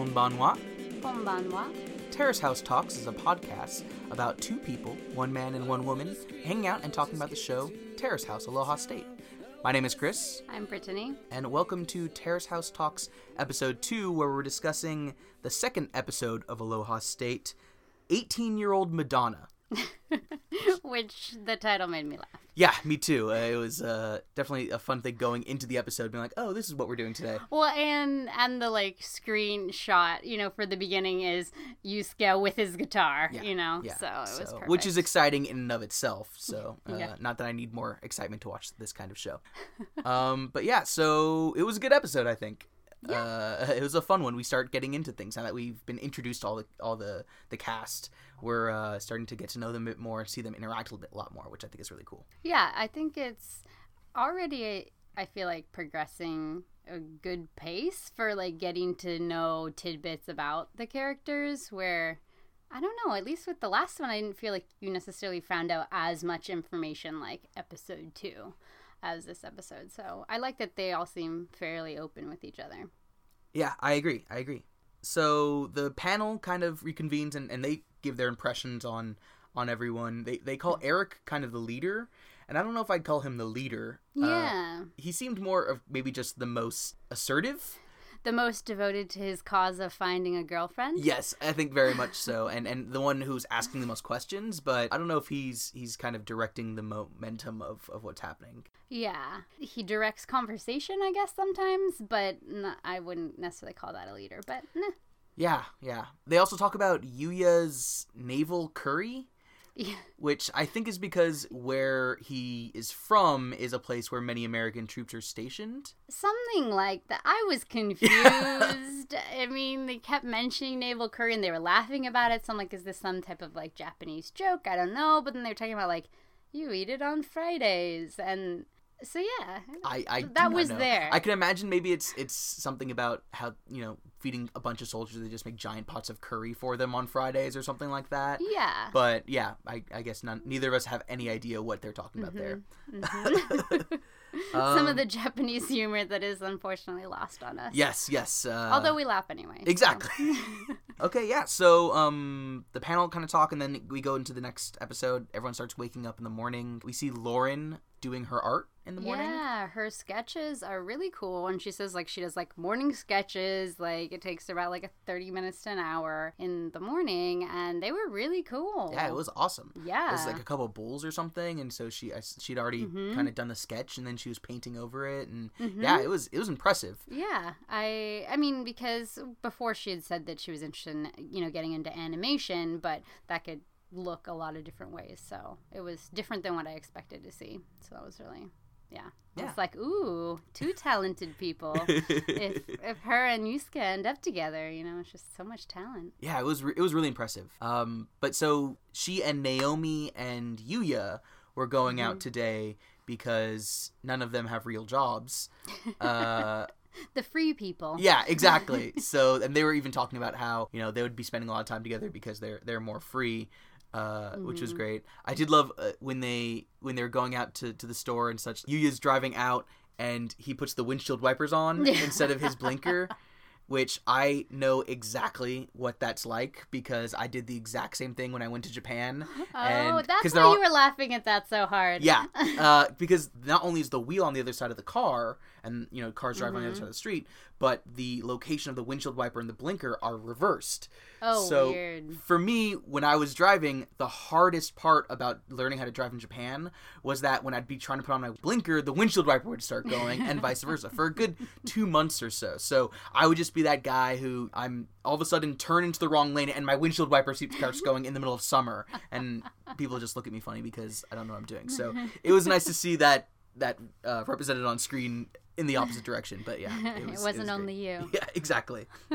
Konbanwa. Konbanwa. Terrace House Talks is a podcast about two people, one man and one woman, hanging out and talking about the show Terrace House Aloha State. My name is Chris, I'm Brittany. and welcome to Terrace House Talks episode 2, where we're discussing the second episode of Aloha State 18 year old Madonna. Which the title made me laugh. Yeah, me too. Uh, it was uh, definitely a fun thing going into the episode, being like, oh, this is what we're doing today. Well, and and the like screenshot, you know, for the beginning is Yusuke with his guitar, Yeah, you know. Yeah, so it was perfect. which is exciting in and of itself. So, uh, Yeah. not that I need more excitement to watch this kind of show. um, but yeah, so it was a good episode. I think. Uh, it was a fun one. We start getting into things now that we've been introduced to all the all the the cast. We're uh, starting to get to know them a bit more, see them interact a little bit, a lot more, which I think is really cool. Yeah, I think it's already I feel like progressing a good pace for like getting to know tidbits about the characters where I don't know, at least with the last one I didn't feel like you necessarily found out as much information like episode 2 as this episode. So, I like that they all seem fairly open with each other. Yeah, I agree. I agree. So the panel kind of reconvenes and, and they give their impressions on on everyone. They they call Eric kind of the leader, and I don't know if I'd call him the leader. Uh, Yeah. he seemed more of maybe just the most assertive. The most devoted to his cause of finding a girlfriend. Yes, I think very much so, and and the one who's asking the most questions. But I don't know if he's he's kind of directing the momentum of of what's happening. Yeah. He directs conversation, I guess, sometimes, but n- I wouldn't necessarily call that a leader. But nah. Yeah, yeah. They also talk about Yuya's naval curry. Yeah. which I think is because where he is from is a place where many American troops are stationed. Something like that. I was confused. I mean, they kept mentioning naval curry and they were laughing about it. So I'm like, is this some type of like Japanese joke? I don't know. But then they were talking about like, you eat it on Fridays. And so, yeah. I, I That was know. there. I can imagine maybe it's it's something about how you know feeding a bunch of soldiers they just make giant pots of curry for them on Fridays or something like that. Yeah. But yeah, I, I guess none, neither of us have any idea what they're talking about there. Mhm. Some Um, of the Japanese humor that is unfortunately lost on us. Yes, yes. Uh, Although we laugh anyway. so. Exactly. okay, yeah. So um the panel kind of talk and then we go into the next episode. Everyone starts waking up in the morning. We see Lauren doing her art in the morning. Yeah, her sketches are really cool. And she says like she does like morning sketches. Like it takes about like a thirty minutes to an hour in the morning, and they were really cool. Yeah, it was awesome. Yeah. It was like a couple bulls or something, and so she I, she'd already Mhm. kind of done the sketch, and then she was painting over it, and Mhm. yeah, it was it was impressive. Yeah, I I mean because before she had said that she was interested in you know getting into animation, but that could look a lot of different ways. So it was different than what I expected to see. So that was really yeah. Yeah. It's like ooh, two talented people. if if her and Yusuke end up together, you know, it's just so much talent. yeah, it was re- it was really impressive. Um, but so she and Naomi and Yuya were going out Mhm. today because none of them have real jobs. Uh, The free people. yeah, exactly. so, and they were even talking about how you know they would be spending a lot of time together because they're they're more free, uh, which was Mhm. great. I did love uh, when they when they were going out to to the store and such. Yuya's driving out and he puts the windshield wipers on instead of his blinker. Which I know exactly what that's like because I did the exact same thing when I went to Japan. Oh, that's why all- you were laughing at that so hard. Yeah, uh, because not only is the wheel on the other side of the car, and you know cars driving on the other Mhm. side of the street, but the location of the windshield wiper and the blinker are reversed. oh, so weird. for me, when I was driving, the hardest part about learning how to drive in Japan was that when I'd be trying to put on my blinker, the windshield wiper would start going, and vice versa, for a good two months or so. So I would just be that guy who I'm all of a sudden turn into the wrong lane, and my windshield wiper starts going in the middle of summer, and people just look at me funny because I don't know what I'm doing. So it was nice to see that that uh, represented on screen in the opposite direction. But yeah, it, was, wasn't was only great. you. Yeah, exactly.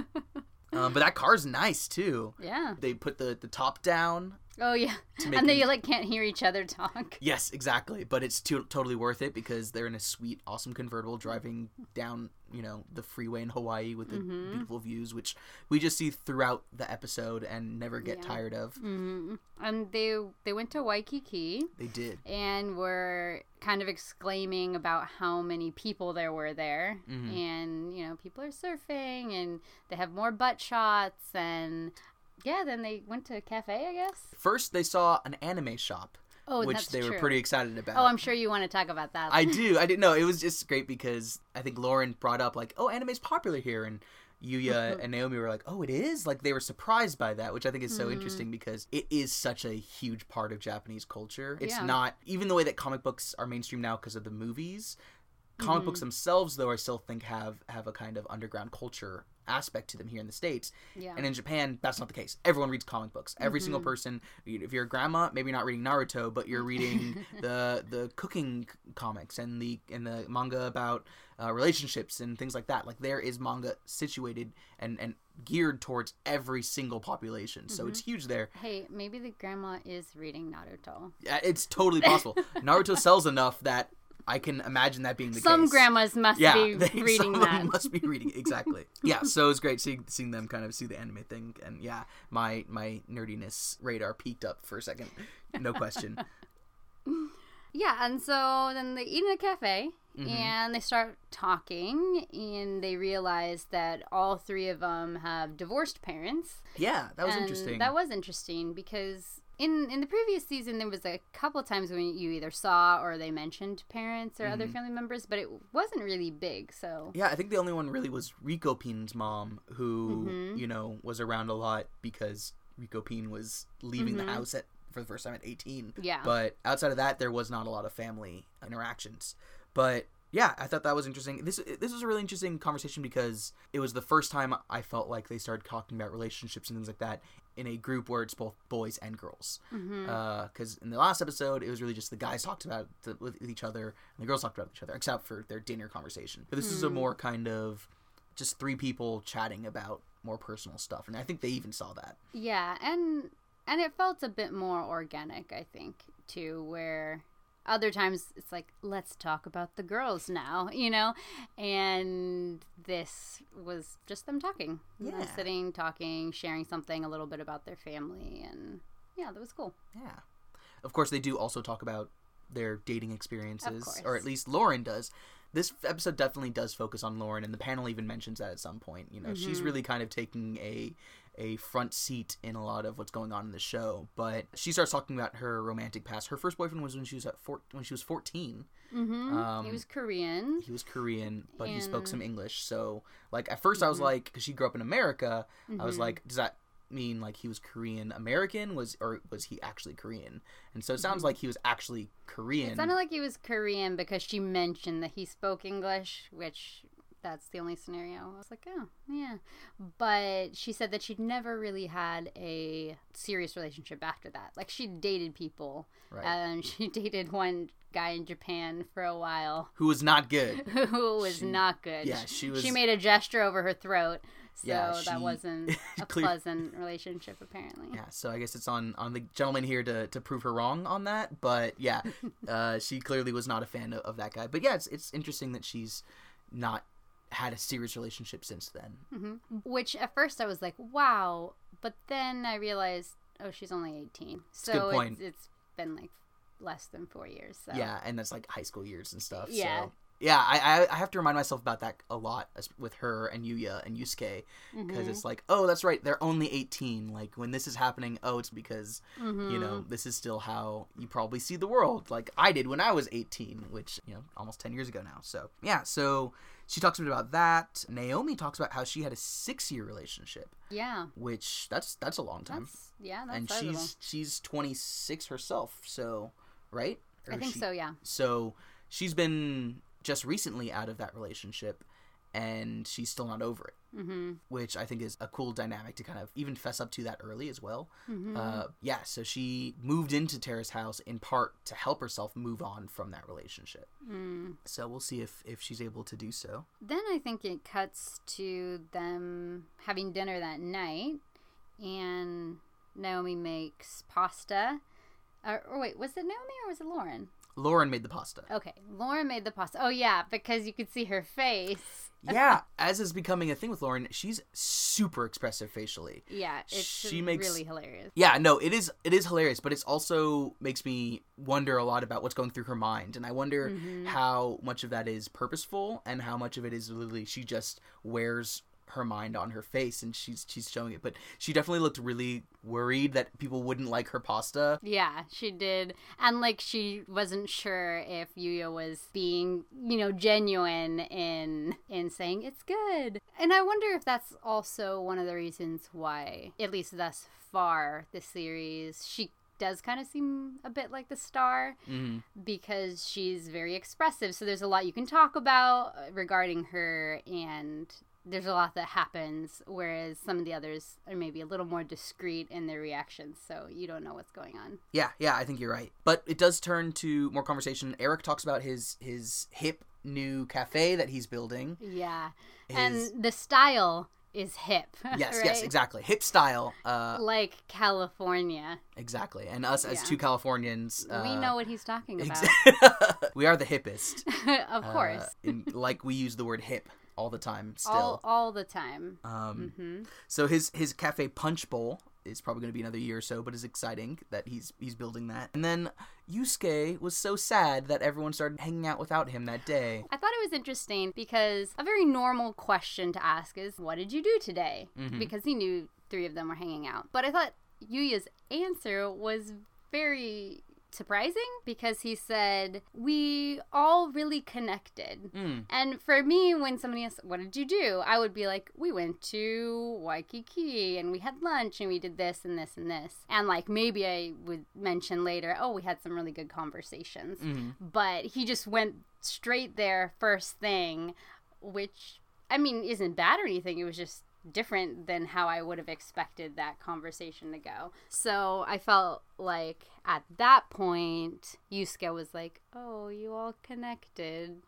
um, but that car's nice too. Yeah. They put the the top down. Oh yeah, and they like can't hear each other talk. Yes, exactly. But it's to- totally worth it because they're in a sweet, awesome convertible driving down, you know, the freeway in Hawaii with the Mm-hmm. beautiful views, which we just see throughout the episode and never get Yeah. tired of. hmm And they they went to Waikiki They did. and were kind of exclaiming about how many people there were there, Mhm. and you know people are surfing and they have more butt shots and yeah. Then they went to a cafe, I guess. First, they saw an anime shop, Oh, which they were pretty excited about. Oh, I'm sure you want to talk about that. I do. I didn't know. It was just great because I think Lauren brought up like, "Oh, anime's popular here," and Yuya and Naomi were like, "Oh, it is." Like they were surprised by that, which I think is so mm. interesting because it is such a huge part of Japanese culture. It's Yeah. not even the way that comic books are mainstream now because of the movies. Comic books mm-hmm. themselves, though, I still think have have a kind of underground culture aspect to them here in the states. yeah. And in Japan, that's not the case. Everyone reads comic books. Every single mm-hmm. person. If you're a grandma, maybe you're not reading Naruto, but you're reading the the cooking comics and the and the manga about uh, relationships and things like that. Like there is manga situated and and geared towards every single population. So it's mm-hmm. huge there. Hey, maybe the grandma is reading Naruto. Yeah, It's totally possible. Naruto sells enough that I can imagine that being the Some case. Some grandmas must yeah, be they, reading some of that. them must be reading exactly. yeah, so it's great seeing seeing them kind of see the anime thing, and yeah, my my nerdiness radar peaked up for a second, no question. Yeah, and so then they eat in a cafe Mm-hmm. and they start talking and they realize that all three of them have divorced parents. Yeah, that was and interesting. That was interesting because in in the previous season there was a couple times when you either saw or they mentioned parents or Mm-hmm. other family members, but it wasn't really big. So yeah, I think the only one really was Rico Peen's mom, who Mm-hmm. you know was around a lot because Rico Peen was leaving Mm-hmm. the house at for the first time at eighteen. Yeah. but outside of that, there was not a lot of family interactions. But yeah, I thought that was interesting. This this was a really interesting conversation because it was the first time I felt like they started talking about relationships and things like that in a group where it's both boys and girls. Mm-hmm. Uh, because in the last episode, it was really just the guys talked about the, with each other and the girls talked about each other, except for their dinner conversation. But this is a hmm. more kind of just three people chatting about more personal stuff, and I think they even saw that. Yeah, and and it felt a bit more organic, I think, too, where other times it's like let's talk about the girls now, you know, and this was just them talking, Yeah. sitting, talking, sharing something a little bit about their family, and yeah, that was cool. Yeah. Of course, they do also talk about their dating experiences, or at least Lauren does. This episode definitely does focus on Lauren, and the panel even mentions that at some point. You know, she's Mm-hmm. really kind of taking a a front seat in a lot of what's going on in the show. But she starts talking about her romantic past. Her first boyfriend was when she was at four, when she was fourteen. Mm-hmm. Um, he was Korean. He was Korean, but he spoke some English. So, like at first, I was like, because she grew up in America, I was Mhm. like, does that mean like he was Korean American? Was or was he actually Korean? And so it sounds like he was actually Korean. It sounded like he was Korean because she mentioned that he spoke English, which that's the only scenario. I was like, oh, yeah. But she said that she'd never really had a serious relationship after that. Like, she dated people, Right. and she dated one guy in Japan for a while Who was not good. who was She- not good. yeah, she was- She made a gesture over her throat. So Yeah, that wasn't a Clear- pleasant relationship, apparently. Yeah, so I guess it's on on the gentleman here to, to prove her wrong on that. But yeah, uh, she clearly was not a fan of, of that guy. But yeah, it's it's interesting that she's not had a serious relationship since then. Which at first I was like, wow. But then I realized, oh, she's only 18. So. It's, it's been like less than four years. So. Yeah, and that's like high school years and stuff. Yeah. So yeah, I, I I have to remind myself about that a lot with her and Yuya and Yusuke because Mm-hmm. it's like, oh, that's right, they're only eighteen. Like when this is happening, oh, it's because Mm-hmm. you know this is still how you probably see the world, like I did when I was eighteen, which you know almost ten years ago now. So yeah, so she talks a bit about that. Naomi talks about how she had a six year relationship, Yeah. which that's that's a long time, That's, yeah, that's and sizable. she's she's twenty six herself. So right? I think she- so, yeah. so she's been just recently out of that relationship and she's still not over it, Mm-hmm. which I think is a cool dynamic to kind of even fess up to that early as well. Mm-hmm. Uh, yeah, so she moved into Terrace House in part to help herself move on from that relationship. Mm. So we'll see if, if she's able to do so. Then I think it cuts to them having dinner that night. And Naomi makes pasta. Uh, or wait, was it Naomi or was it Lauren? Lauren made the pasta. Okay, Lauren made the pasta. Oh yeah, because you could see her face. yeah, as is becoming a thing with Lauren, she's super expressive facially. Yeah, it's She makes- really hilarious. Yeah, no, it is it is hilarious, but it's also makes me wonder a lot about what's going through her mind, and I wonder Mhm. how much of that is purposeful and how much of it is literally she just wears her mind on her face and she's she's showing it. But she definitely looked really worried that people wouldn't like her pasta. Yeah, she did. And like she wasn't sure if Yuya was being, you know, genuine in in saying it's good. And I wonder if that's also one of the reasons why at least thus far the series she does kind of seem a bit like the star hmm because she's very expressive. So there's a lot you can talk about uh, regarding her, and there's a lot that happens, whereas some of the others are maybe a little more discreet in their reactions, so you don't know what's going on. Yeah, yeah, I think you're right. But it does turn to more conversation. Eric talks about his his hip new cafe that he's building. Yeah. His, And the style is hip. yes, right? yes, exactly. Hip style. Uh, Like California. exactly. And us as Yeah. two Californians, uh, we know what he's talking about. we are the hippest. of course. Uh, in, like we use the word hip all the time still. all, all the time. um, hmm so his his cafe punch bowl is probably going to be another year or so, but it's exciting that he's he's building that. And then Yusuke was so sad that everyone started hanging out without him that day. I thought it was interesting because a very normal question to ask is, What did you do today? Mhm. Because he knew three of them were hanging out. But I thought Yuya's answer was very surprising because he said, We all really connected. Mm. And for me, when somebody asks, What did you do? I would be like, We went to Waikiki and we had lunch and we did this and this and this. And like maybe I would mention later, Oh, we had some really good conversations hmm but he just went straight there first thing, which I mean isn't bad or anything. It was just different than how I would have expected that conversation to go. So I felt like at that point, Yusuke was like, "Oh, you all connected."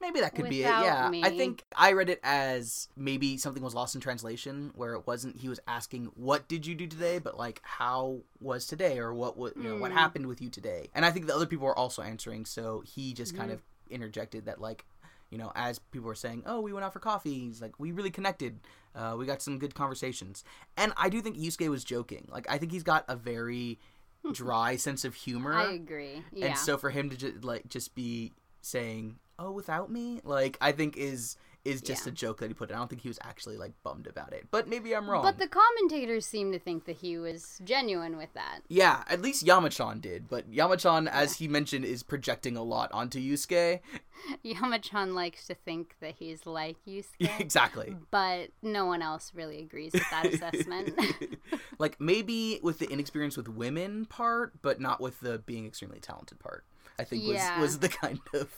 Maybe that could be it. Yeah, I think I read it as maybe something was lost in translation, where it wasn't. He was asking, "What did you do today?" But like, "How was today?" or "What what you know what Mm. happened with you today?" And I think the other people were also answering, so he just kind Mhm. of interjected that like, you know, as people were saying, "Oh, we went out for coffee," he's like, "We really connected. Uh, we got some good conversations." And I do think Yusuke was joking. Like, I think he's got a very dry sense of humor. I agree. Yeah. And so for him to just like just be saying, "Oh, without me," like I think is is just Yeah. a joke that he put. in. I don't think he was actually like bummed about it. But maybe I'm wrong. but the commentators seem to think that he was genuine with that. yeah, at least Yamachan did. But Yamachan, as he mentioned, is projecting a lot onto Yusuke. Yamachan likes to think that he's like Yusuke, exactly. but no one else really agrees with that assessment. like maybe with the inexperience with women part, but not with the being extremely talented part. I think Yeah. was was the kind of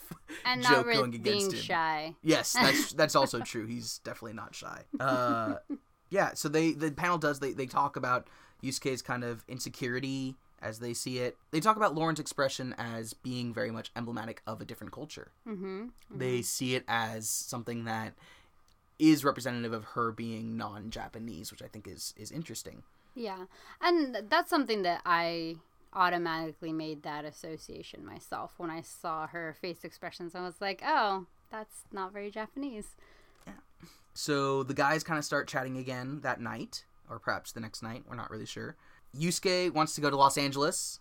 and joke not really going against being him. shy. Yes, that's that's also true. He's definitely not shy. Uh, yeah. So they the panel does they they talk about Yusuke's kind of insecurity as they see it. They talk about Lauren's expression as being very much emblematic of a different culture. Mm-hmm. They see it as something that is representative of her being non-Japanese, which I think is is interesting. Yeah, and that's something that I automatically made that association myself when I saw her face expressions. I was like, oh, that's not very Japanese. So the guys kind of start chatting again that night, or perhaps the next night. We're not really sure. Yusuke wants to go to Los Angeles,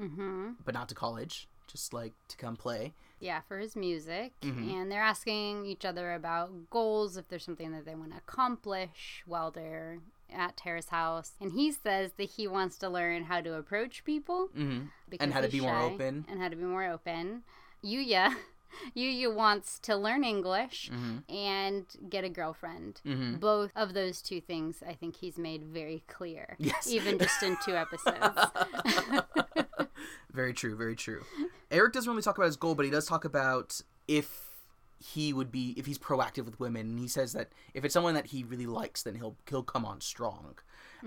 Mm-hmm. but not to college, just like to come play. Yeah, for his music, Mhm. and they're asking each other about goals if there's something that they want to accomplish while they're at Terrace House. And he says that he wants to learn how to approach people hmm because And how to be more open. and how to be more open. Yuya, Yuya wants to learn English hmm and get a girlfriend. hmm Both of those two things, I think he's made very clear, Yes. even just in two episodes. very true, very true. Eric doesn't really talk about his goal, but he does talk about if he would be if he's proactive with women. And he says that if it's someone that he really likes, then he'll he'll come on strong.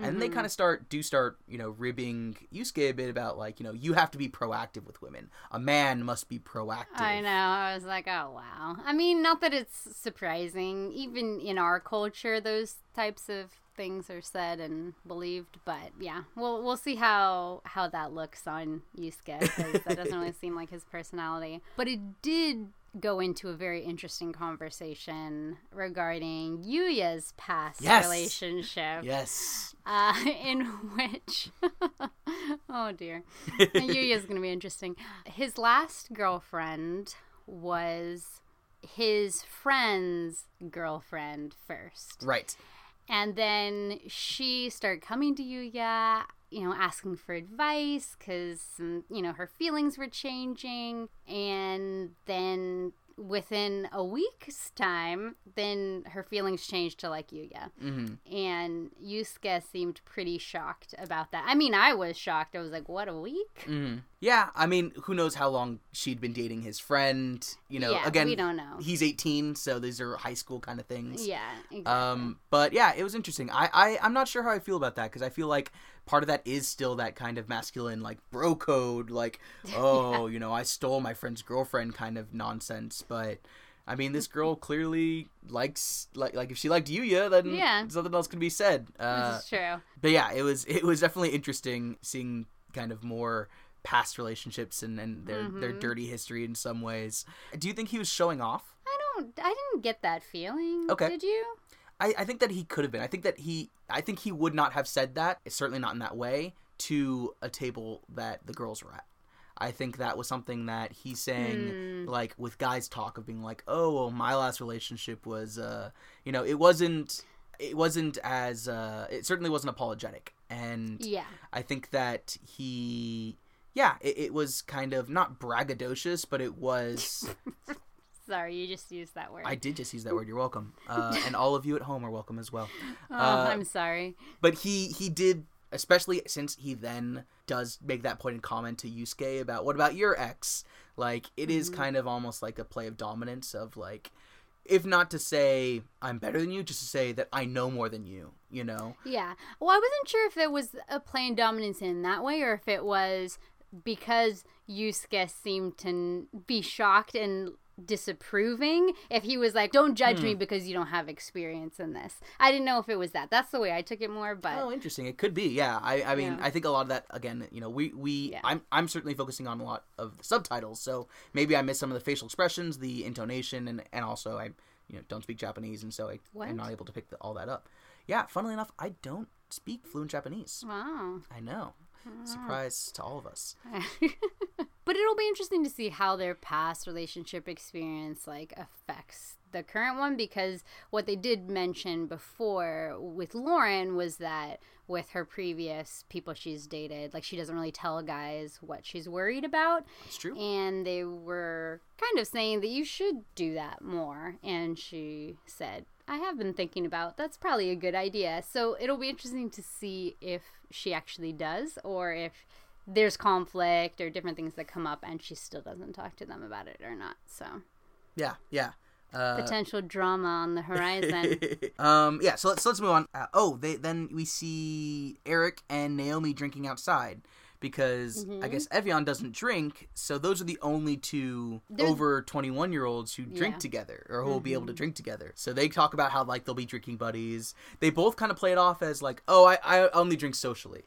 And they mm-hmm. kind of start do start you know ribbing Yusuke a bit about like you know you have to be proactive with women. A man must be proactive. I know. I was like, oh wow. I mean, not that it's surprising. Even in our culture, those types of things are said and believed. But yeah, we'll we'll see how how that looks on Yusuke because that doesn't really seem like his personality. But it did go into a very interesting conversation regarding Yuya's past Yes. relationship. Yes. uh, in which, oh dear, Yuya's going to be interesting. His last girlfriend was his friend's girlfriend first. Right. And then she started coming to Yuya, you know, asking for advice because, you know, her feelings were changing. And then within a week's time, then her feelings changed to like Yuya. hmm And Yusuke seemed pretty shocked about that. I mean, I was shocked. I was like, what, a week? hmm Yeah, I mean, who knows how long she'd been dating his friend? You know, yeah, again, we don't know. he's 18, so these are high school kind of things. Yeah, exactly. Um, but yeah, it was interesting. I, I I'm not sure how I feel about that because I feel like part of that is still that kind of masculine like bro code, like oh, you know, I stole my friend's girlfriend kind of nonsense. But I mean, this girl clearly likes like like if she liked Yuya, then Yeah. something else can be said. Uh, this is true. but yeah, it was it was definitely interesting seeing kind of more past relationships and, and their their Mhm. dirty history in some ways. Do you think he was showing off? I don't. I didn't get that feeling. Okay. Did you? I, I think that he could have been. I think that he I think he would not have said that, certainly not in that way, to a table that the girls were at. I think that was something that he's saying Hmm. like with guys talk of being like, "Oh, well, my last relationship was uh, you know, it wasn't it wasn't as uh it certainly wasn't apologetic." And Yeah. I think that he yeah, it, it was kind of not braggadocious, but it was Sorry, you just used that word. I did just use that word. You're welcome. Uh, and all of you at home are welcome as well. oh, uh, I'm sorry. But he he did, especially since he then does make that pointed comment to Yusuke about what about your ex? Like it is Mm-hmm. kind of almost like a play of dominance of like, if not to say I'm better than you, just to say that I know more than you. You know? Yeah. Well, I wasn't sure if it was a plain dominance in that way or if it was because Yusuke seemed to n- be shocked and disapproving. If he was like, "Don't judge Hmm. me because you don't have experience in this," I didn't know if it was that. That's the way I took it more. But Oh, interesting. It could be. Yeah. I I mean, Yeah. I think a lot of that again. You know, we we Yeah. I'm I'm certainly focusing on a lot of the subtitles, so maybe I missed some of the facial expressions, the intonation, and and also I you know don't speak Japanese, and so I What? am not able to pick the, all that up. Yeah. Funnily enough, I don't speak fluent Japanese. wow. I know. Surprise to all of us. but it'll be interesting to see how their past relationship experience like affects the current one because what they did mention before with Lauren was that with her previous people she's dated like she doesn't really tell guys what she's worried about It's true. and they were kind of saying that you should do that more and she said i have been thinking about that's probably a good idea so it'll be interesting to see if she actually does or if there's conflict or different things that come up and she still doesn't talk to them about it or not so Yeah. Yeah. Uh, potential drama on the horizon um. Yeah. So let's let's move on. Uh, oh, they then we see Eric and Naomi drinking outside because I Mhm. guess Evian doesn't drink, so those are the only 2 They're- over twenty one year olds who drink Yeah. together or who will be able to Mhm. drink together. So they talk about how like they'll be drinking buddies. They both kind of play it off as like, oh, I I only drink socially.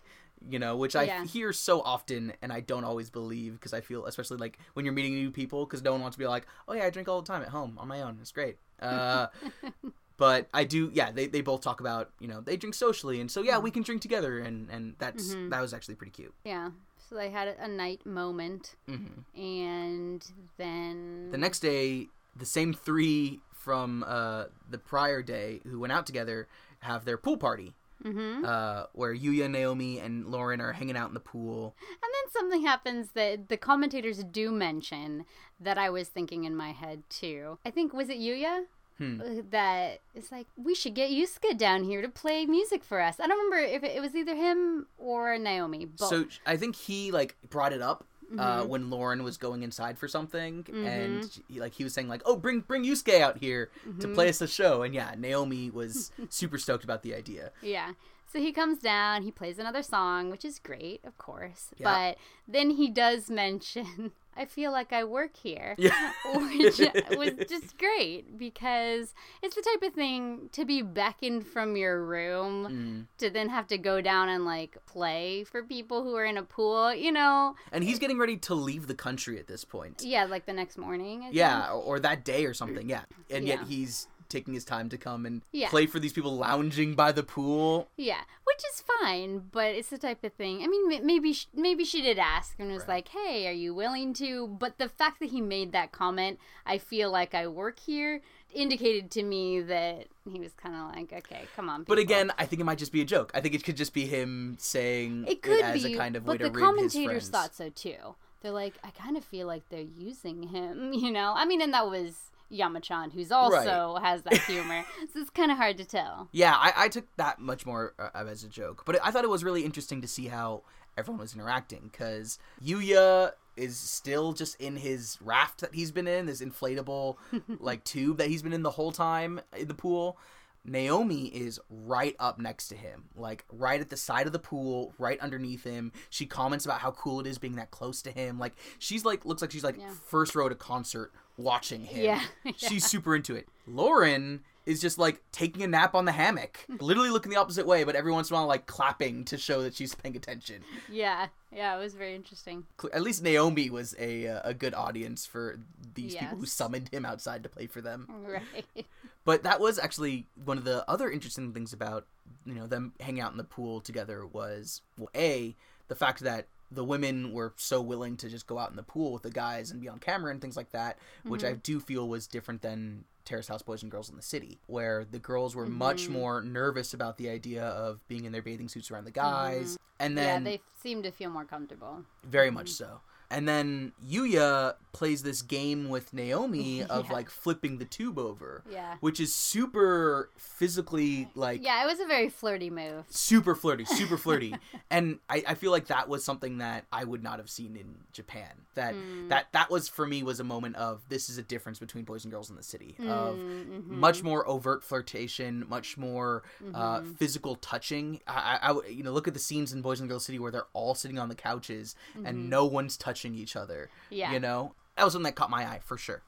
You know, which I Yeah. hear so often, and I don't always believe because I feel, especially like when you're meeting new people, because no one wants to be like, "Oh yeah, I drink all the time at home on my own. It's great." Uh, but I do, yeah. They, they both talk about you know they drink socially, and so yeah, we can drink together, and and that's Mhm. that was actually pretty cute. yeah so they had a night moment hmm and then The next day, the same three from uh, the prior day who went out together have their pool party, hmm uh, where Yuya, Naomi, and Lauren are hanging out in the pool. And then something happens that the commentators do mention that I was thinking in my head too. I think was it Yuya Hmm. Uh, that is like we should get Yusuke down here to play music for us. I don't remember if it, it was either him or Naomi. But So I think he like brought it up uh, when Lauren was going inside for something, Mm-hmm. and he, like he was saying like, "Oh, bring bring Yusuke out here to Mm-hmm. play us a show," and yeah, Naomi was super stoked about the idea. Yeah. So he comes down, he plays another song, which is great, of course. Yeah. But then he does mention, I feel like I work here. Yeah. which was just great because it's the type of thing to be beckoned from your room Mm. to then have to go down and like play for people who are in a pool, you know? And he's getting ready to leave the country at this point. Yeah, like the next morning. I Yeah, think. or, or that day or something. Yeah, and Yeah. yet he's taking his time to come and Yeah. play for these people lounging by the pool. Yeah, which is fine, but it's the type of thing. I mean, maybe sh- maybe she did ask and was Right. like, "Hey, are you willing to?" But the fact that he made that comment, "I feel like I work here," indicated to me that he was kind of like, "Okay, come on." But again, I think it might just be a joke. I think it could just be him saying it could as be a kind of but way to the commentators thought so too. They're like, "I kind of feel like they're using him," you know. I mean, and that was Yamachan, who's also has that humor, so it's kind of hard to tell. Yeah, I, I took that much more uh, as a joke, but I thought it was really interesting to see how everyone was interacting because Yuya is still just in his raft that he's been in, this inflatable like tube that he's been in the whole time in the pool. Naomi is right up next to him, like right at the side of the pool, right underneath him. She comments about how cool it is being that close to him. Like she's like looks like she's like Yeah. first row at a concert watching him. Yeah, She's super into it. Lauren is just like taking a nap on the hammock, literally looking the opposite way, but every once in a while like clapping to show that she's paying attention. Yeah, yeah, it was very interesting. At least Naomi was a uh, a good audience for these people who summoned him outside to play for them. Right. But that was actually one of the other interesting things about you know them hanging out in the pool together was well, a the fact that the women were so willing to just go out in the pool with the guys and be on camera and things like that, which I mm-hmm. do feel was different than Terrace House Boys and Girls in the City, where the girls were much mm-hmm. more nervous about the idea of being in their bathing suits around the guys, mm-hmm. and then. yeah, they seemed to feel more comfortable. very much so. And then Yuya plays this game with Naomi of Yeah. like flipping the tube over Yeah. which is super physically like Yeah, it was a very flirty move. super flirty, super flirty. and I, I feel like that was something that I would not have seen in Japan. That Hmm. that that was for me was a moment of this is a difference between boys and girls in the city of Mm-hmm. much more overt flirtation, much more uh, Mm-hmm. physical touching. I, I, I you know look at the scenes in Boys and Girls City where they're all sitting on the couches and no one's touching each other. Mm-hmm. Yeah. you know that was one that caught my eye for sure.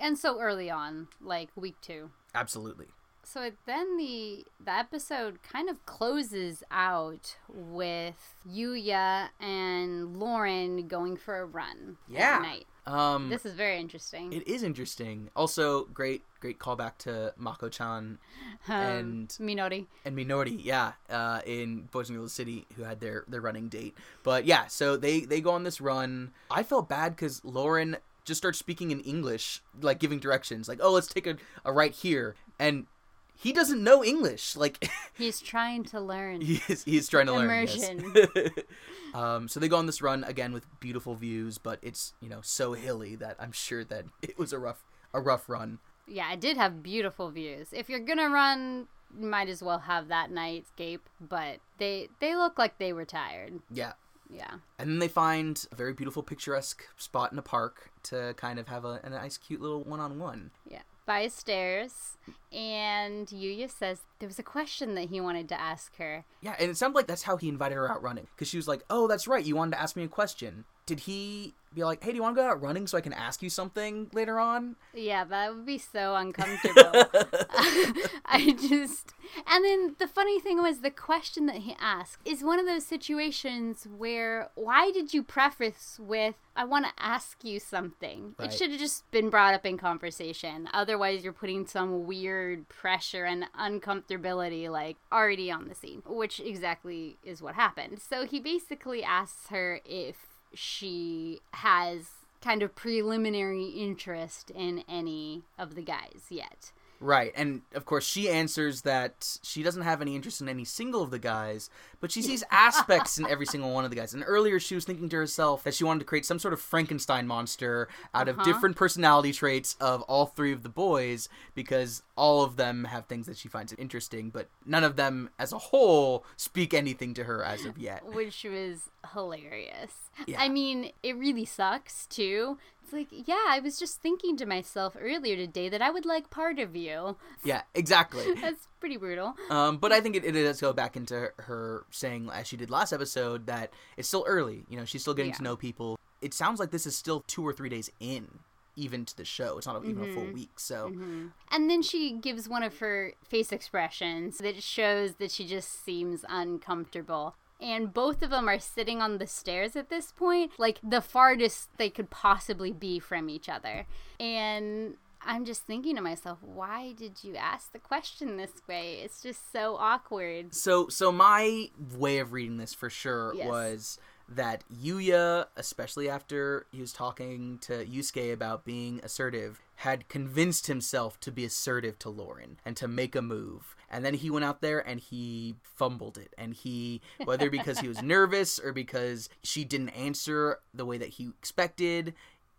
And so early on, like week two. Absolutely. So it- then the the episode kind of closes out with Yuya and Lauren going for a run Yeah. at night. Um, This is very interesting. It is interesting. Also, great, great callback to Mako-chan Um, and Minori. and Minori, yeah, uh, in Boys and Girls City, who had their their running date. But yeah, so they they go on this run. I felt bad because Lauren just starts speaking in English, like giving directions, like, "Oh, let's take a, a right here," and he doesn't know English. Like He's trying to learn. he is he is trying to learn. yes. Immersion. um, so they go on this run again with beautiful views, but it's you know so hilly that I'm sure that it was a rough a rough run. Yeah, it did have beautiful views. If you're gonna run, you might as well have that nightscape. But they they look like they were tired. Yeah. Yeah. And then they find a very beautiful, picturesque spot in a park to kind of have a, a nice, cute little one-on-one. Yeah. By stairs, and Yuya says there was a question that he wanted to ask her. Yeah, and it sounded like that's how he invited her out running. Because she was like, "Oh, that's right, you wanted to ask me a question." Did he be like, "Hey, do you want to go out running so I can ask you something later on?" Yeah, that would be so uncomfortable. I just. And then the funny thing was, the question that he asked is one of those situations where why did you preface with, I want to ask you something? Right. It should have just been brought up in conversation. Otherwise, you're putting some weird pressure and uncomfortability, like, already on the scene, which exactly is what happened. So he basically asks her if she has kind of preliminary interest in any of the guys yet. Right, and of course she answers that she doesn't have any interest in any single of the guys, but she sees aspects in every single one of the guys. And earlier she was thinking to herself that she wanted to create some sort of Frankenstein monster out of Uh-huh. different personality traits of all three of the boys because all of them have things that she finds interesting, but none of them as a whole speak anything to her as of yet. which was hilarious. Yeah. I mean, it really sucks too. Like, yeah, I was just thinking to myself earlier today that I would like part of you. Yeah, exactly. That's pretty brutal. Um, but I think it, it does go back into her saying, as she did last episode, that it's still early. You know, she's still getting Yeah. to know people. It sounds like this is still two or three days in, even to the show. It's not even a Mm-hmm. full week. So And then she gives one of her face expressions that shows that she just seems uncomfortable. And both of them are sitting on the stairs at this point, like the farthest they could possibly be from each other. And I'm just thinking to myself, why did you ask the question this way? It's just so awkward. So so my way of reading this for sure Yes. was that Yuya, especially after he was talking to Yusuke about being assertive, had convinced himself to be assertive to Lauren and to make a move. And then he went out there and he fumbled it. And he, whether because he was nervous or because she didn't answer the way that he expected,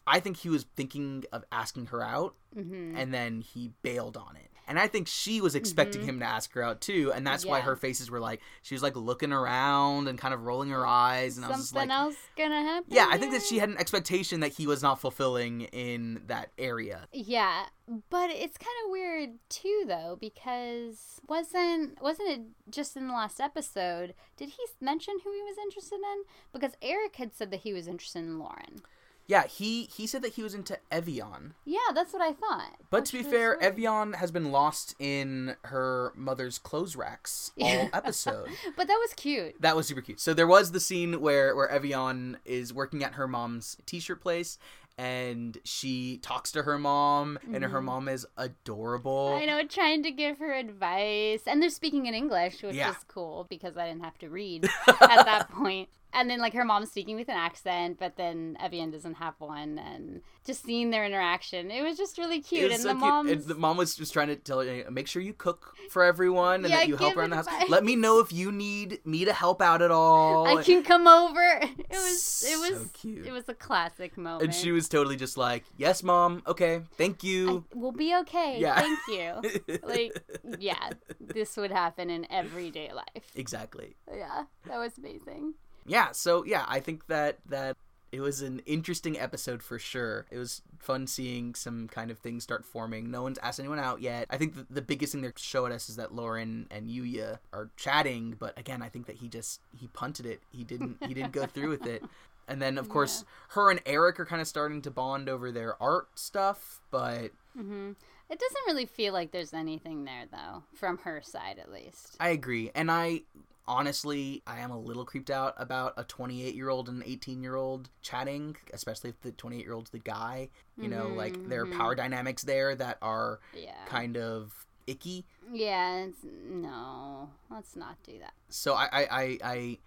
I think he was thinking of asking her out Mm-hmm. and then he bailed on it. And I think she was expecting mm-hmm. him to ask her out too, and that's why her faces were like she was like looking around and kind of rolling her eyes, and I was Something like, else gonna happen? yeah, I think that she had an expectation that he was not fulfilling in that area. Yeah, but it's kind of weird too, though, because wasn't wasn't it just in the last episode? Did he mention who he was interested in? Because Eric had said that he was interested in Lauren. Yeah, he he said that he was into Evian, Yeah, that's what I thought. but to be fair, weird. Evian has been lost in her mother's clothes racks all episode. but that was cute. That was super cute. So there was the scene where where Evian is working at her mom's t-shirt place and she talks to her mom and her mom is adorable. Mm-hmm. I know, trying to give her advice, and they're speaking in English, which Yeah. is cool because I didn't have to read at that point. And then like her mom's speaking with an accent, but then Evian doesn't have one, and just seeing their interaction, it was just really cute. And so the And the mom was just trying to tell her, make sure you cook for everyone and Yeah, that you help around the house. advice. Let me know if you need me to help out at all. I can come over. It was it was So cute. it was a classic moment. and she was totally just like, "Yes, mom. Okay, thank you." we'll be okay. Yeah. Thank you. like yeah, this would happen in everyday life. exactly. Yeah, that was amazing. Yeah so yeah i think that that it was an interesting episode for sure. It was fun seeing some kind of things start forming. No one's asked anyone out yet. I think the, the biggest thing they're showing us is that lauren and yuya are chatting but again i think that he just he punted it. He didn't he didn't go through with it. And then of course her and eric are kind of starting to bond over their art stuff but hmm It doesn't really feel like there's anything there though, from her side at least. I agree. And I honestly, I am a little creeped out about a 28 year old and an 18 year old chatting, especially if the 28 year old's the guy. You know, like mm-hmm, there are mm-hmm. power dynamics there that are Yeah. kind of icky. Yeah. It's, no, let's not do that. So I, I, I, I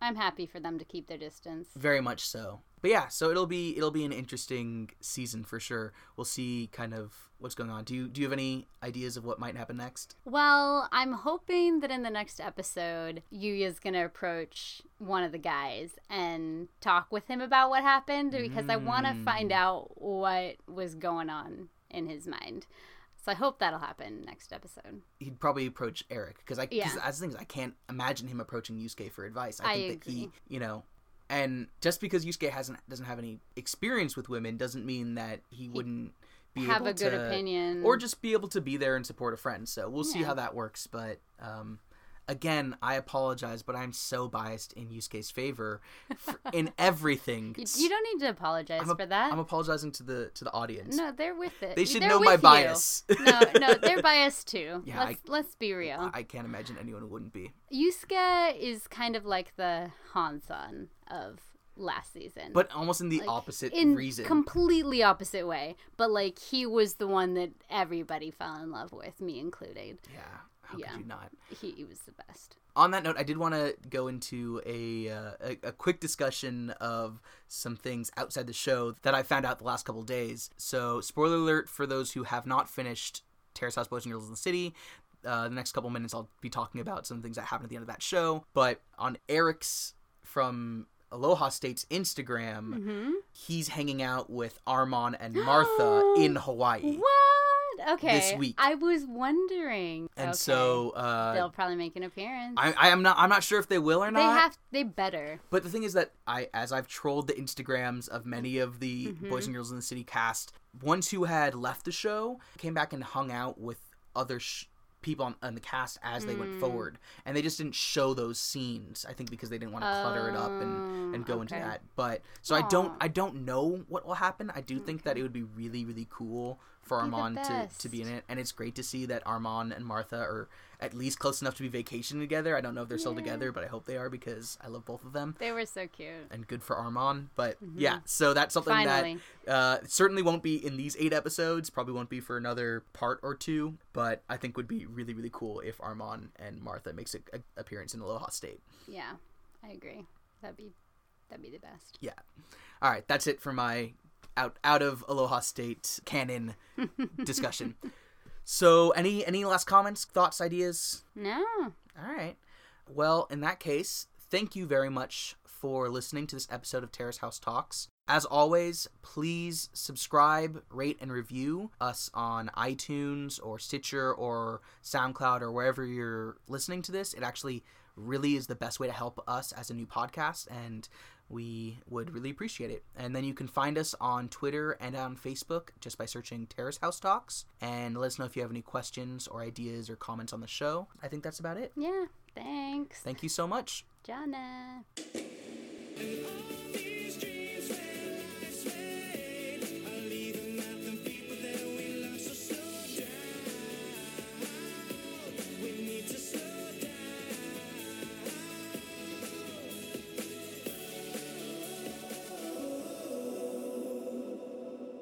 I'm happy for them to keep their distance. very much so. But yeah, so it'll be it'll be an interesting season for sure. We'll see kind of what's going on. Do you do you have any ideas of what might happen next? Well, I'm hoping that in the next episode, Yuya's gonna approach one of the guys and talk with him about what happened because I want to Mm. find out what was going on in his mind. So I hope that'll happen next episode. He'd probably approach Eric because I, cause Yeah. as things I can't imagine him approaching Yusuke for advice. I I think that he, you know, and just because Yusuke hasn't doesn't have any experience with women doesn't mean that he, wouldn't be Have able a good to, opinion. or just be able to be there and support a friend. So we'll see how that works. But um, again, I apologize, but I'm so biased in Yusuke's favor for, in everything. you, you don't need to apologize a- for that. I'm apologising to the to the audience. no, they're with it. They should They're know my you. bias. no, no, they're biased too. Yeah, let's let's be real. I can't imagine anyone who wouldn't be. Yusuke is kind of like the Hansan of last season. But almost in the Like, opposite in reason. completely opposite way. But like he was the one that everybody fell in love with, me included. yeah. How Yeah. could you not? He, he was the best. on that note, I did want to go into a, uh, a a quick discussion of some things outside the show that I found out the last couple days. So, spoiler alert for those who have not finished Terrace House Boys and Girls in the City. Uh, the next couple minutes, I'll be talking about some things that happened at the end of that show. But on Eric's from Aloha State's Instagram, Mm-hmm. he's hanging out with Armon and Martha in Hawaii. What? Okay. This week. I was wondering. And Okay. so uh, they'll probably make an appearance. I, I am not I'm not sure if they will or not. they have. They better. But the thing is that I, as I've trolled the Instagrams of many of the Mm-hmm. Boys and Girls in the City cast, ones who had left the show came back and hung out with other sh- people on, on the cast as they Mm. went forward, and they just didn't show those scenes. I think because they didn't want to clutter it up and, and go into Oh, okay. that. But so I don't Aw. I don't know what will happen. I do think that it would be really really cool for Be Armand to, to be in it, and it's great to see that Armand and Martha are at least close enough to be vacationing together. I don't know if they're still together, but I hope they are because I love both of them They were so cute. and good for Armand. But yeah, so that's something Mm-hmm. Finally. that uh, certainly won't be in these eight episodes. Probably won't be for another part or two. But I think would be really really cool if Armand and Martha makes a, a appearance in Aloha State. Yeah, I agree. That'd be that'd be the best. Yeah. All right, that's it for my out out of Aloha State canon discussion. So any any last comments, thoughts, ideas? No. All right. Well, in that case, thank you very much for listening to this episode of Terrace House Talks. As always, please subscribe, rate, and review us on iTunes or Stitcher or SoundCloud or wherever you're listening to this. It actually really is the best way to help us as a new podcast, and we would really appreciate it. And then you can find us on Twitter and on Facebook just by searching Terrace House Talks. And let us know if you have any questions or ideas or comments on the show. I think that's about it. Yeah. Thanks. Thank you so much. Jana.